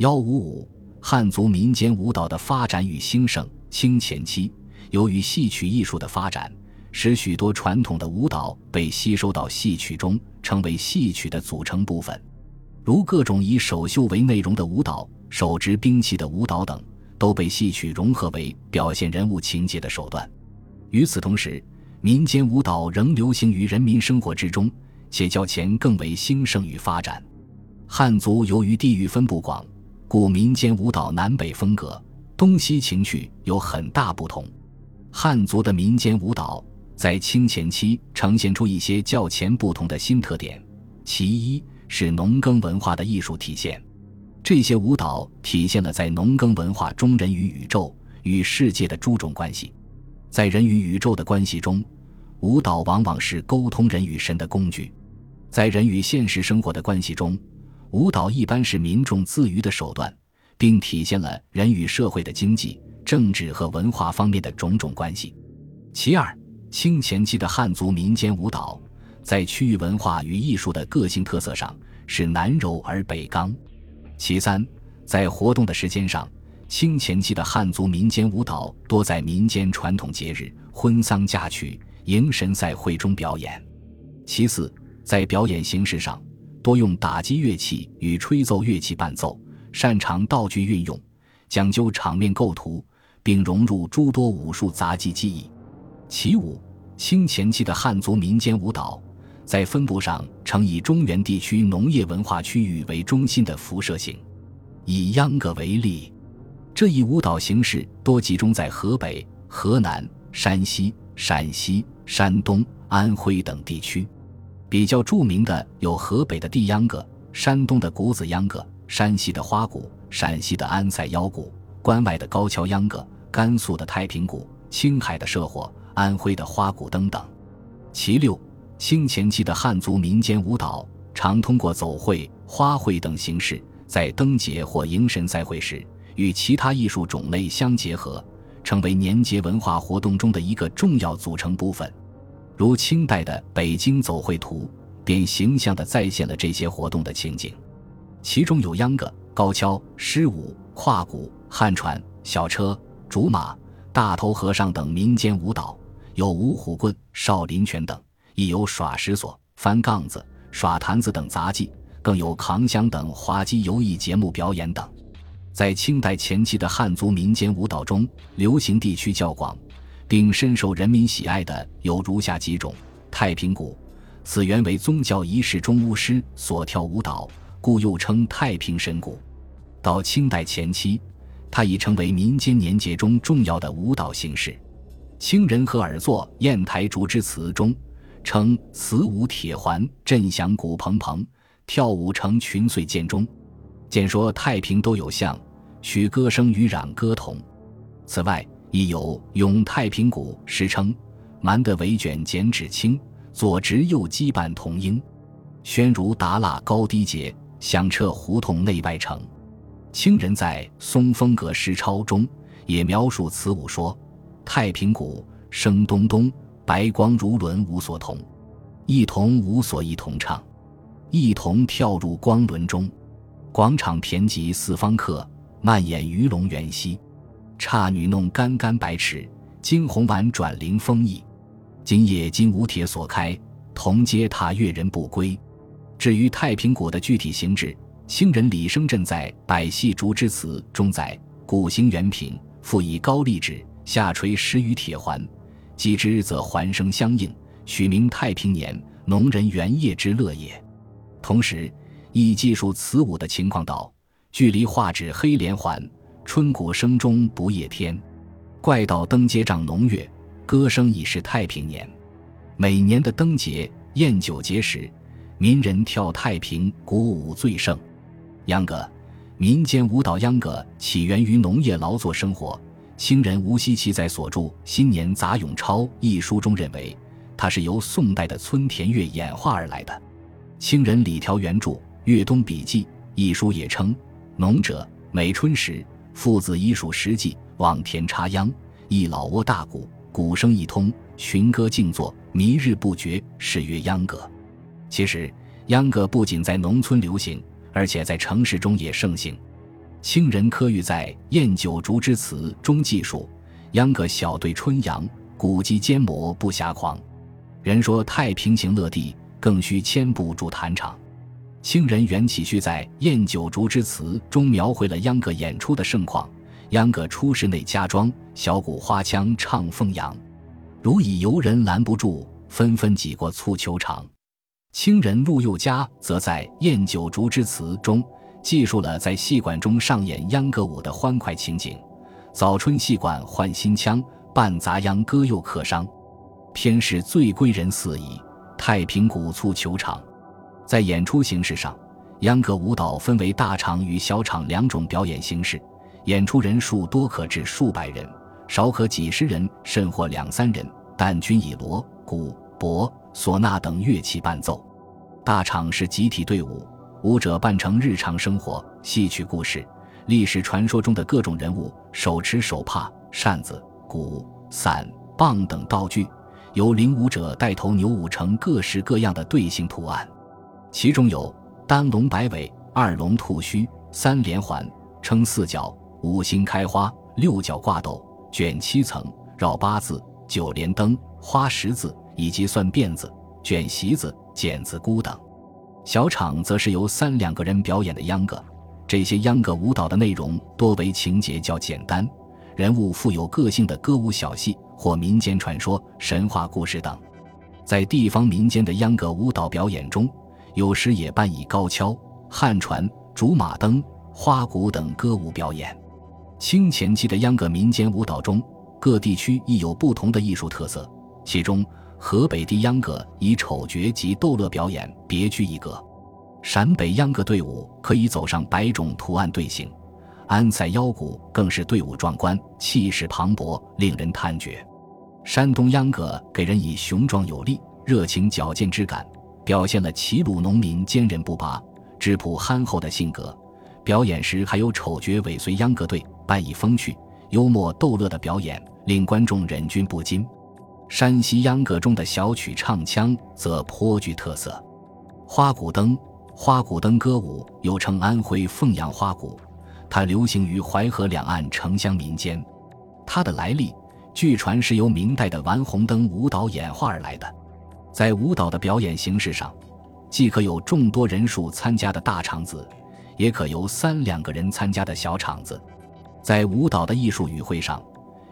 幺五五，汉族民间舞蹈的发展与兴盛。清前期，由于戏曲艺术的发展，使许多传统的舞蹈被吸收到戏曲中，成为戏曲的组成部分，如各种以首秀为内容的舞蹈、手执兵器的舞蹈等，都被戏曲融合为表现人物情节的手段。与此同时，民间舞蹈仍流行于人民生活之中，且较前更为兴盛与发展。汉族由于地域分布广，故民间舞蹈南北风格、东西情趣有很大不同。汉族的民间舞蹈在清前期呈现出一些较前不同的新特点。其一是农耕文化的艺术体现，这些舞蹈体现了在农耕文化中人与宇宙、与世界的诸种关系。在人与宇宙的关系中，舞蹈往往是沟通人与神的工具；在人与现实生活的关系中，舞蹈一般是民众自娱的手段，并体现了人与社会的经济、政治和文化方面的种种关系。其二，清前期的汉族民间舞蹈在区域文化与艺术的个性特色上是南柔而北刚。其三，在活动的时间上。清前期的汉族民间舞蹈多在民间传统节日、婚丧嫁娶、迎神赛会中表演。其次，在表演形式上，多用打击乐器与吹奏乐器伴奏，擅长道具运用，讲究场面构图，并融入诸多武术杂技技艺。其五，清前期的汉族民间舞蹈在分布上呈以中原地区农业文化区域为中心的辐射性。以秧歌为例。这一舞蹈形式多集中在河北、河南、山西、陕西、山东、安徽等地区。比较著名的有河北的地秧歌、山东的谷子秧歌、山西的花鼓、陕西的安塞腰鼓、关外的高跷秧歌、甘肃的太平鼓、青海的社火、安徽的花鼓等等。其六，清前期的汉族民间舞蹈常通过走会、花卉等形式，在灯节或迎神赛会时。与其他艺术种类相结合，成为年节文化活动中的一个重要组成部分。如清代的《北京走会图》便形象地再现了这些活动的情景，其中有秧歌、高跷、狮舞、跨鼓、旱船、小车、竹马、大头和尚等民间舞蹈，有五虎棍、少林拳等，亦有耍石锁、翻杠子、耍坛子等杂技，更有扛香等滑稽游艺节目表演等。在清代前期的汉族民间舞蹈中，流行地区较广，并深受人民喜爱的有如下几种：太平鼓，此原为宗教仪式中巫师所跳舞蹈，故又称太平神鼓。到清代前期，它已成为民间年节中重要的舞蹈形式。清人和尔作《砚台竹枝词》中称：“此舞铁环震响鼓蓬蓬，跳舞成群碎涧中。”见说太平都有象，取歌声与壤歌同。此外，亦有咏太平鼓时称：“蛮得围卷剪纸轻，左直右击伴同音。宣如达腊高低节，响彻胡同内外城。”清人在《松风阁诗钞》中也描述此舞说：“太平鼓声咚咚，白光如轮无所同，一同无所一同唱，一同跳入光轮中。”广场骈集四方客，漫演鱼龙圆兮。姹女弄干干百尺，惊鸿婉转凌风翼。今夜金无铁锁开，铜阶踏越人不归。至于太平鼓的具体形制，清人李生镇在《百戏竹枝词》中载：鼓形圆平，复以高立指，下垂十余铁环，击之则环声相应，取名太平年，农人元夜之乐也。同时。亦记述此舞的情况道：距离画纸黑连环，春鼓声中不夜天。怪道灯接仗农月，歌声已是太平年。每年的灯节、宴酒节时，民人跳太平鼓舞最盛。秧歌，民间舞蹈秧歌起源于农业劳作生活。清人吴锡奇在所著《新年杂咏钞》一书中认为，它是由宋代的村田乐演化而来的。清人李条原著。《粤东笔记》一书也称：“农者每春时，父子依属实际，往田插秧，一老窝大鼓，鼓声一通，群歌静坐，迷日不绝，是曰秧歌。”其实，秧歌不仅在农村流行，而且在城市中也盛行。清人柯玉在《宴九竹之词》中记述：“秧歌小对春阳，古籍坚磨不暇狂。人说太平行乐地，更需千步筑坛场。”清人袁启绪在《宴九竹之词》中描绘了秧歌演出的盛况：秧歌出室内加装，小鼓花腔唱凤阳，如以游人拦不住，纷纷挤过蹴球场。清人陆佑嘉则在《宴九竹之词》中记述了在戏馆中上演秧歌舞的欢快情景：早春戏馆换新腔，半杂秧歌又客商。偏是醉归人四矣，太平鼓蹴球场。在演出形式上，秧歌舞蹈分为大场与小场两种表演形式，演出人数多可至数百人，少可几十人，甚或两三人，但均以锣、鼓、钹、唢呐等乐器伴奏。大场是集体队伍，舞者扮成日常生活、戏曲故事、历史传说中的各种人物，手持手帕、扇子、鼓、伞、棒等道具，由领舞者带头扭舞成各式各样的队形图案。其中有单龙摆尾、二龙吐须、三连环、撑四角、五星开花、六角挂斗、卷七层、绕八字、九连灯、花十字，以及算辫子、卷席子、剪子箍等。小场则是由三两个人表演的秧歌，这些秧歌舞蹈的内容多为情节较简单、人物富有个性的歌舞小戏或民间传说、神话故事等。在地方民间的秧歌舞蹈表演中，有时也伴以高跷、旱船、竹马灯、花鼓等歌舞表演。清前期的秧歌民间舞蹈中，各地区亦有不同的艺术特色。其中，河北地秧歌以丑角及逗乐表演别具一格；陕北秧歌队伍可以走上百种图案队形，安塞腰鼓更是队伍壮观、气势磅礴，令人叹绝。山东秧歌给人以雄壮有力、热情矫健之感。表现了齐鲁农民坚韧不拔、质朴憨厚的性格。表演时还有丑角尾随秧歌队，扮以风趣、幽默、逗乐的表演，令观众忍俊不禁。山西秧歌中的小曲唱腔则颇具特色。花鼓灯，花鼓灯歌舞又称安徽凤阳花鼓，它流行于淮河两岸城乡民间。它的来历，据传是由明代的玩红灯舞蹈演化而来的。在舞蹈的表演形式上，既可有众多人数参加的大场子，也可由三两个人参加的小场子。在舞蹈的艺术语汇上，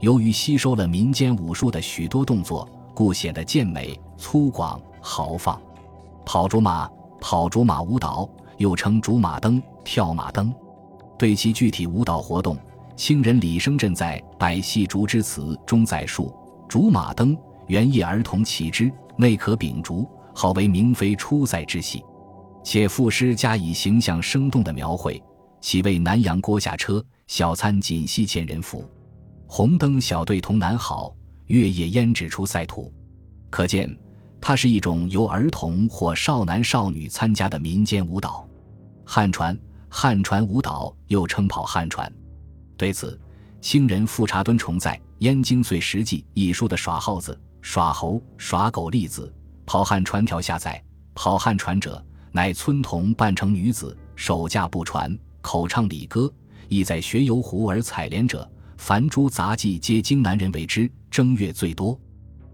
由于吸收了民间武术的许多动作，故显得健美、粗犷、豪放。跑竹马，跑竹马舞蹈又称竹马灯、跳马灯。对其具体舞蹈活动，清人李生镇在《百戏竹之词》中载述：竹马灯，原意儿童骑之。内可秉烛，好为明妃出塞之戏。且赋诗加以形象生动的描绘，岂为南阳郭下车，小餐锦溪前人扶。红灯小队同南好，月夜胭脂出塞图。可见，它是一种由儿童或少男少女参加的民间舞蹈。汉船，汉船舞蹈又称跑汉船。对此，清人富察敦崇在《燕京岁时记》一书的耍号子。耍猴、耍狗例子，跑汉船条下载。跑汉船者，乃村童扮成女子，手驾步船，口唱礼歌，意在学游湖而采莲者。凡诸杂技，皆经男人为之，正月最多。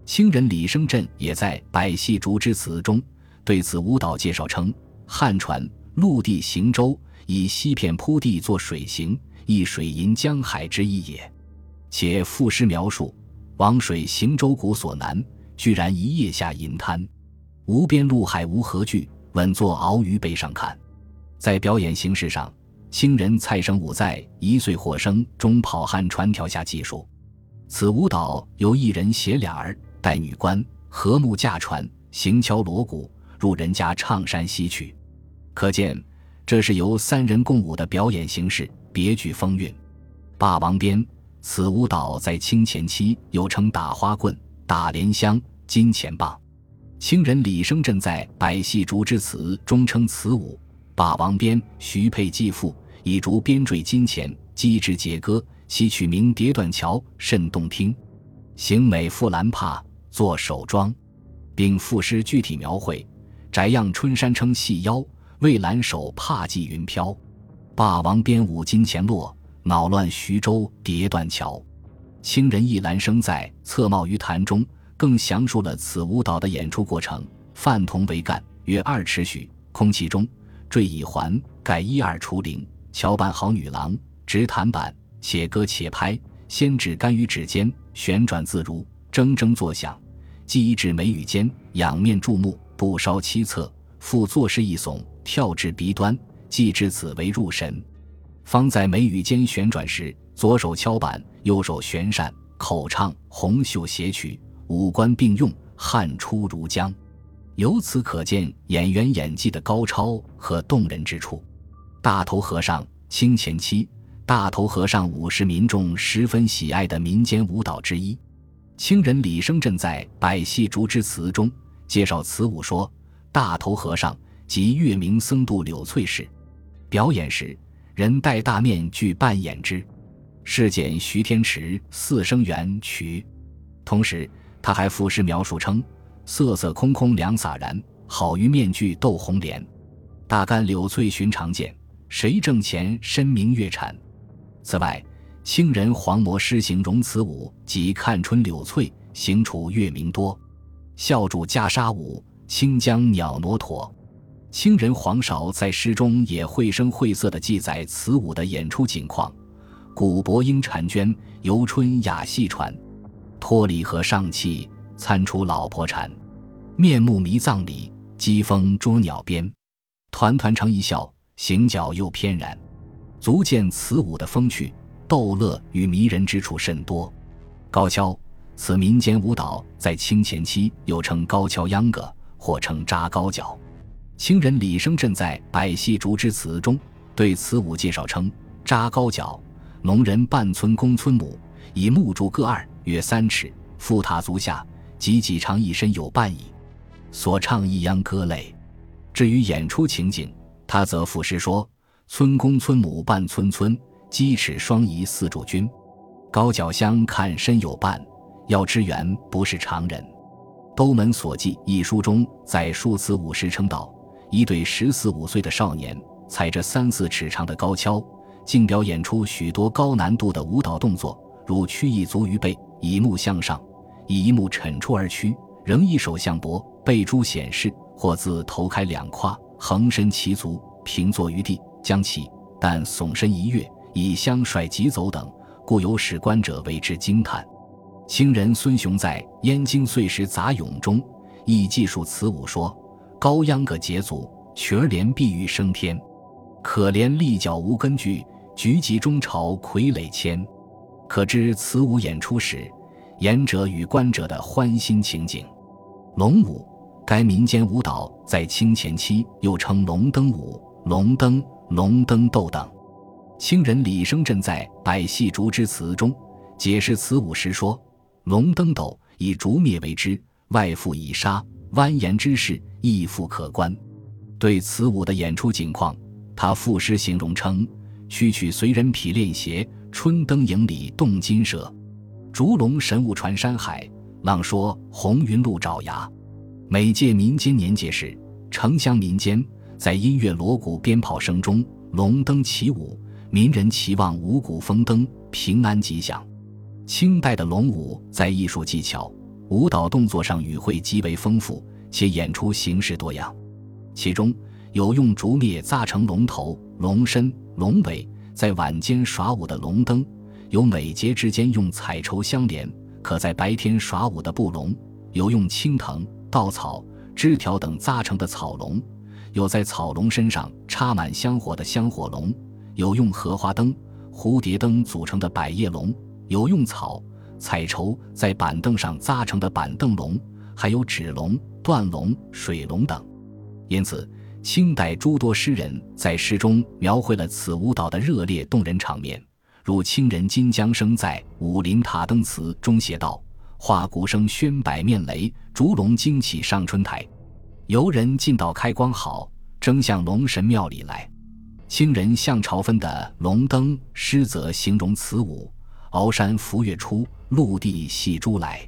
清人李生镇也在《百戏竹之词》中对此舞蹈介绍称：汉船陆地行舟，以西片铺地作水行，亦水银江海之意也。且赋诗描述。王水行舟谷所难，居然一夜下银滩。无边陆海无何惧，稳坐鳌鱼背上看。在表演形式上，清人蔡生武在《一岁火生》中跑汉船条下技术：此舞蹈由一人携俩儿，带女官，和睦驾船，行敲锣鼓，入人家唱山西曲。可见，这是由三人共舞的表演形式，别具风韵。霸王鞭。此舞蹈在清前期又称打花棍、打莲香、金钱棒。清人李生镇在《百戏竹之词》中称此舞“霸王鞭”，徐佩继父以竹鞭坠金钱，击之节歌，其曲名《叠断桥》，甚动听。行美富兰帕，作手装，并赋诗具体描绘：翟样春山称细腰，为兰手帕系云飘。霸王鞭舞金钱落，恼乱徐州叠断桥。清人一兰生在侧帽于坛中，更详述了此舞蹈的演出过程。范同为干，约二尺许，空气中坠以环，盖一二除灵。桥板好女郎，执弹板，且歌且拍，先指干于指尖，旋转自如，铮铮作响。即一指眉宇间，仰面注目，不稍七侧，复作势一耸，跳至鼻端，即至此为入神。方在眉宇间旋转时，左手敲板，右手旋扇，口唱红袖谐曲，五官并用，汗出如浆。由此可见演员演技的高超和动人之处。大头和尚，清前期大头和尚舞是民众十分喜爱的民间舞蹈之一。清人李生镇在《百戏竹枝词》中介绍此舞说：“大头和尚即月明僧渡柳翠氏。表演时，人戴大面具扮演之。是简徐天池《四声缘曲》。同时，他还赋诗描述称：‘瑟瑟空空凉洒然，好于面具斗红莲。大干柳翠寻常见。’”谁挣钱，身明月产。此外，清人黄模诗形容此舞，即看春柳翠，行处月明多。笑主袈裟舞，清江鸟挪驼。清人黄韶在诗中也绘声绘色地记载此舞的演出景况：古柏莺婵娟，游春雅戏传。脱离和上气，参出老婆缠。面目迷葬里，机锋捉鸟边。团团成一笑。行脚又翩然，足见此舞的风趣、逗乐与迷人之处甚多。高跷，此民间舞蹈在清前期又称高跷秧歌，或称扎高脚。清人李生镇在《百戏竹枝词》中对此舞介绍称：扎高脚，农人半村公村母，以木竹各二，约三尺，复踏足下，及几长一身有半矣。所唱一秧歌类。至于演出情景。他则赋诗说：“村公村母半村村，鸡翅双仪四主君。高脚相看身有半，要支援不是常人。”《兜门所记》一书中在述此舞时称道：“一对十四五岁的少年，踩着三四尺长的高跷，竟表演出许多高难度的舞蹈动作，如屈一足于背，以目向上，以一目沉出而屈，仍一手向脖，背珠显示，或自头开两胯。”横伸其足，平坐于地，将其但耸身一跃，以相率疾走等，故有使观者为之惊叹。清人孙雄在《燕京岁时杂咏》中亦记述此舞说：“高秧歌节足，曲儿连碧玉升天。可怜立脚无根据，局集中朝傀儡牵。”可知此舞演出时，演者与观者的欢欣情景。龙舞。该民间舞蹈在清前期又称龙灯舞、龙灯、龙灯斗等。清人李生镇在《百戏竹枝词》中解释此舞时说：“龙灯斗以竹篾为之，外附以纱，蜿蜒之势亦复可观。”对此舞的演出景况，他赋诗形容称：“曲曲随人匹练鞋，春灯影里动金蛇。烛龙神物传山海，浪说红云露爪牙。”每届民间年节时，城乡民间在音乐锣鼓鞭炮声中，龙灯起舞，民人期望五谷丰登、平安吉祥。清代的龙舞在艺术技巧、舞蹈动作上语汇极为丰富，且演出形式多样。其中有用竹篾扎成龙头、龙身、龙尾，在晚间耍舞的龙灯；有每节之间用彩绸相连，可在白天耍舞的布龙；有用青藤。稻草、枝条等扎成的草龙，有在草龙身上插满香火的香火龙，有用荷花灯、蝴蝶灯组成的百叶龙，有用草、彩绸在板凳上扎成的板凳龙，还有纸龙、断龙、水龙等。因此，清代诸多诗人在诗中描绘了此舞蹈的热烈动人场面，如清人金江生在《武林塔灯词》中写道。画鼓声喧百面雷，烛龙惊起上春台。游人进到开光好，争向龙神庙里来。清人向朝分的《龙灯》诗则形容此舞：鳌山浮月出，陆地戏珠来。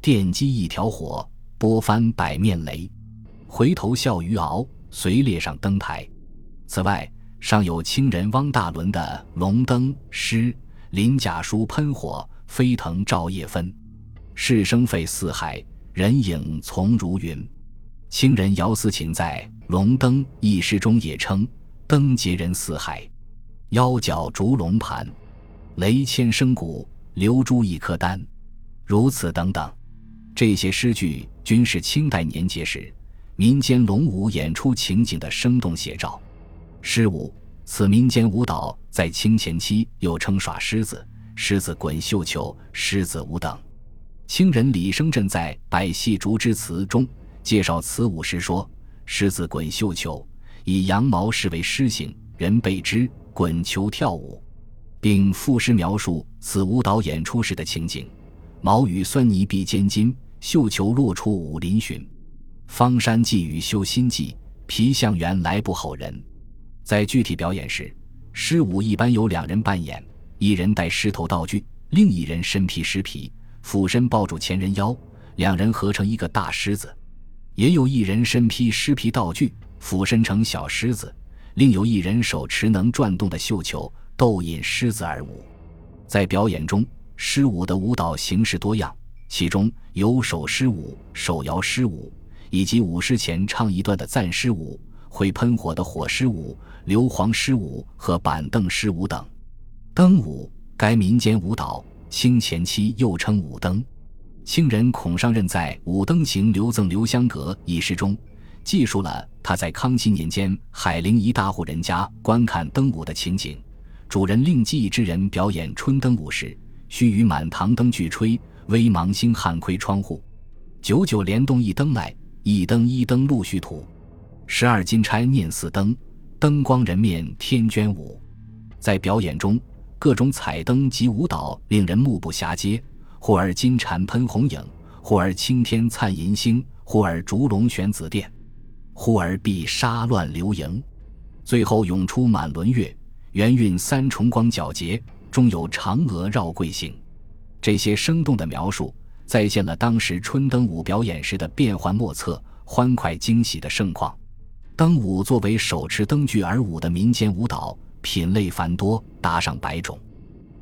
电击一条火，拨翻百面雷。回头笑鱼鳌，随列上登台。此外，尚有清人汪大伦的《龙灯》诗：“鳞甲书喷火，飞腾照夜分。是声沸四海，人影从如云。”清人姚思琴在《龙灯》一诗中也称：“灯结人四海，腰脚逐龙盘，雷千声鼓，流珠一颗丹。”如此等等，这些诗句均是清代年节时民间龙舞演出情景的生动写照。狮舞，此民间舞蹈在清前期又称耍狮子、狮子滚绣球、狮子舞等。清人李生镇在《百戏竹枝词》中介绍此舞时说：“狮子滚绣球，以羊毛饰为狮形，人背之，滚球跳舞。”并赋诗描述此舞蹈演出时的情景。毛羽酸泥必坚金，绣球落出武林寻。方山寄雨修心计，皮相原来不吼人。在具体表演时，狮舞一般由两人扮演，一人带狮头道具，另一人身披狮皮，俯身抱住前人腰，两人合成一个大狮子；也有一人身披狮皮道具，俯身成小狮子，另有一人手持能转动的绣球，逗引狮子而舞。在表演中。狮舞的舞蹈形式多样，其中有手狮舞、手摇狮舞，以及舞狮前唱一段的赞狮舞、会喷火的火狮舞、硫磺狮舞和板凳狮舞等。灯舞，该民间舞蹈，清前期又称舞灯。清人孔尚任在《舞灯行留赠刘香阁》一诗中，记述了他在康熙年间海陵一大户人家观看灯舞的情景。主人令记忆之人表演春灯舞时。须臾满堂灯俱吹，微芒星汉窥窗户。九九连动一灯来，一灯一灯陆续吐。十二金钗念四灯，灯光人面天娟舞。在表演中，各种彩灯及舞蹈令人目不暇接。忽而金蝉喷红影，忽而青天灿银星，忽而烛龙悬紫电，忽而碧纱乱流萤。最后涌出满轮月，圆晕三重光皎洁。中有嫦娥绕桂行，这些生动的描述再现了当时春灯舞表演时的变幻莫测、欢快惊喜的盛况。灯舞作为手持灯具而舞的民间舞蹈，品类繁多，达上百种。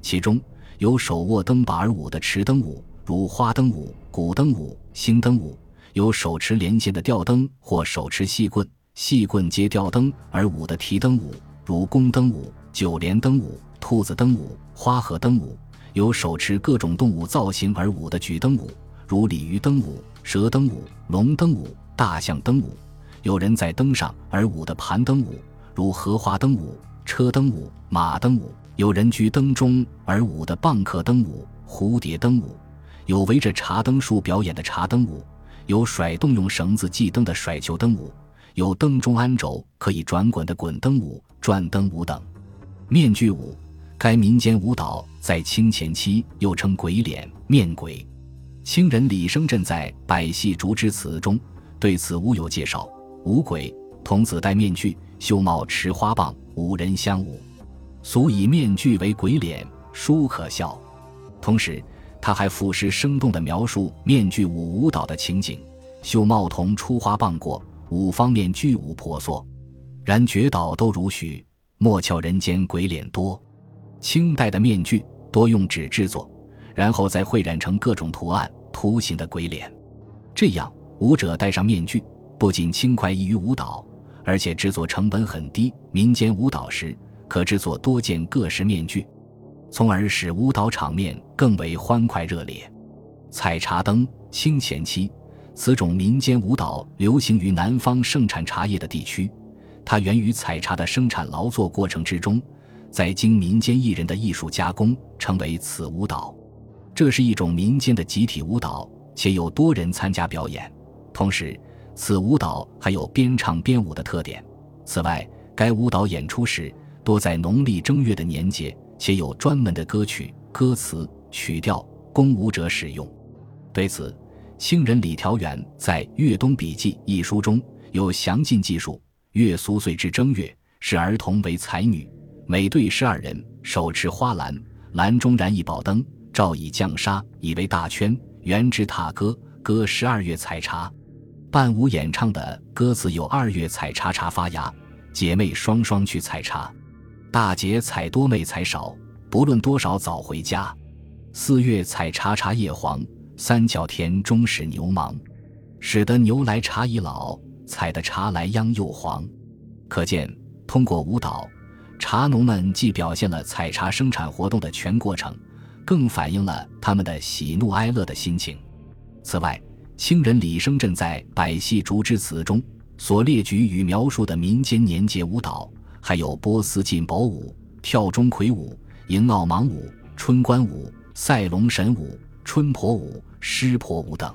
其中有手握灯把而舞的持灯舞，如花灯舞、鼓灯舞、星灯舞；有手持连线的吊灯或手持细棍、细棍接吊灯而舞的提灯舞，如宫灯舞、九连灯舞。兔子灯舞、花盒灯舞，有手持各种动物造型而舞的举灯舞，如鲤鱼灯舞、蛇灯舞、龙灯舞、大象灯舞；有人在灯上而舞的盘灯舞，如荷花灯舞、车灯舞、马灯舞；有人居灯中而舞的蚌壳灯舞、蝴蝶灯舞；有围着茶灯树表演的茶灯舞；有甩动用绳子系灯的甩球灯舞；有灯中安轴可以转滚的滚灯舞、转灯舞等。面具舞。该民间舞蹈在清前期又称鬼脸、面鬼。清人李生镇在《百戏竹枝词》中对此舞有介绍：舞鬼，童子戴面具，袖帽持花棒，五人相舞，俗以面具为鬼脸，殊可笑。同时，他还赋诗生动地描述面具舞舞蹈的情景：袖帽同出花棒过，五方面具舞婆娑，然绝倒都如许，莫笑人间鬼脸多。清代的面具多用纸制作，然后再绘染成各种图案、图形的鬼脸。这样，舞者戴上面具，不仅轻快易于舞蹈，而且制作成本很低。民间舞蹈时可制作多件各式面具，从而使舞蹈场面更为欢快热烈。采茶灯，清前期，此种民间舞蹈流行于南方盛产茶叶的地区，它源于采茶的生产劳作过程之中。在经民间艺人的艺术加工，成为此舞蹈。这是一种民间的集体舞蹈，且有多人参加表演。同时，此舞蹈还有边唱边舞的特点。此外，该舞蹈演出时多在农历正月的年节，且有专门的歌曲、歌词、曲调供舞者使用。对此，清人李调元在《粤东笔记》一书中有详尽记述：月苏岁至正月，使儿童为才女。每队十二人，手持花篮，篮中燃一宝灯，照以降沙，以为大圈，圆之踏歌，歌十二月采茶。伴舞演唱的歌词有：二月采茶茶发芽，姐妹双双去采茶。大姐采多妹采少，不论多少早回家。四月采茶茶叶黄，三角田中使牛忙，使得牛来茶已老，采的茶来秧又黄。可见，通过舞蹈，茶农们既表现了采茶生产活动的全过程，更反映了他们的喜怒哀乐的心情。此外，清人李生镇在《百戏竹枝词》中所列举与描述的民间年节舞蹈，还有波斯进宝舞、跳钟馗舞、迎奥芒舞、春官舞。赛龙神舞、春婆舞、湿婆舞等。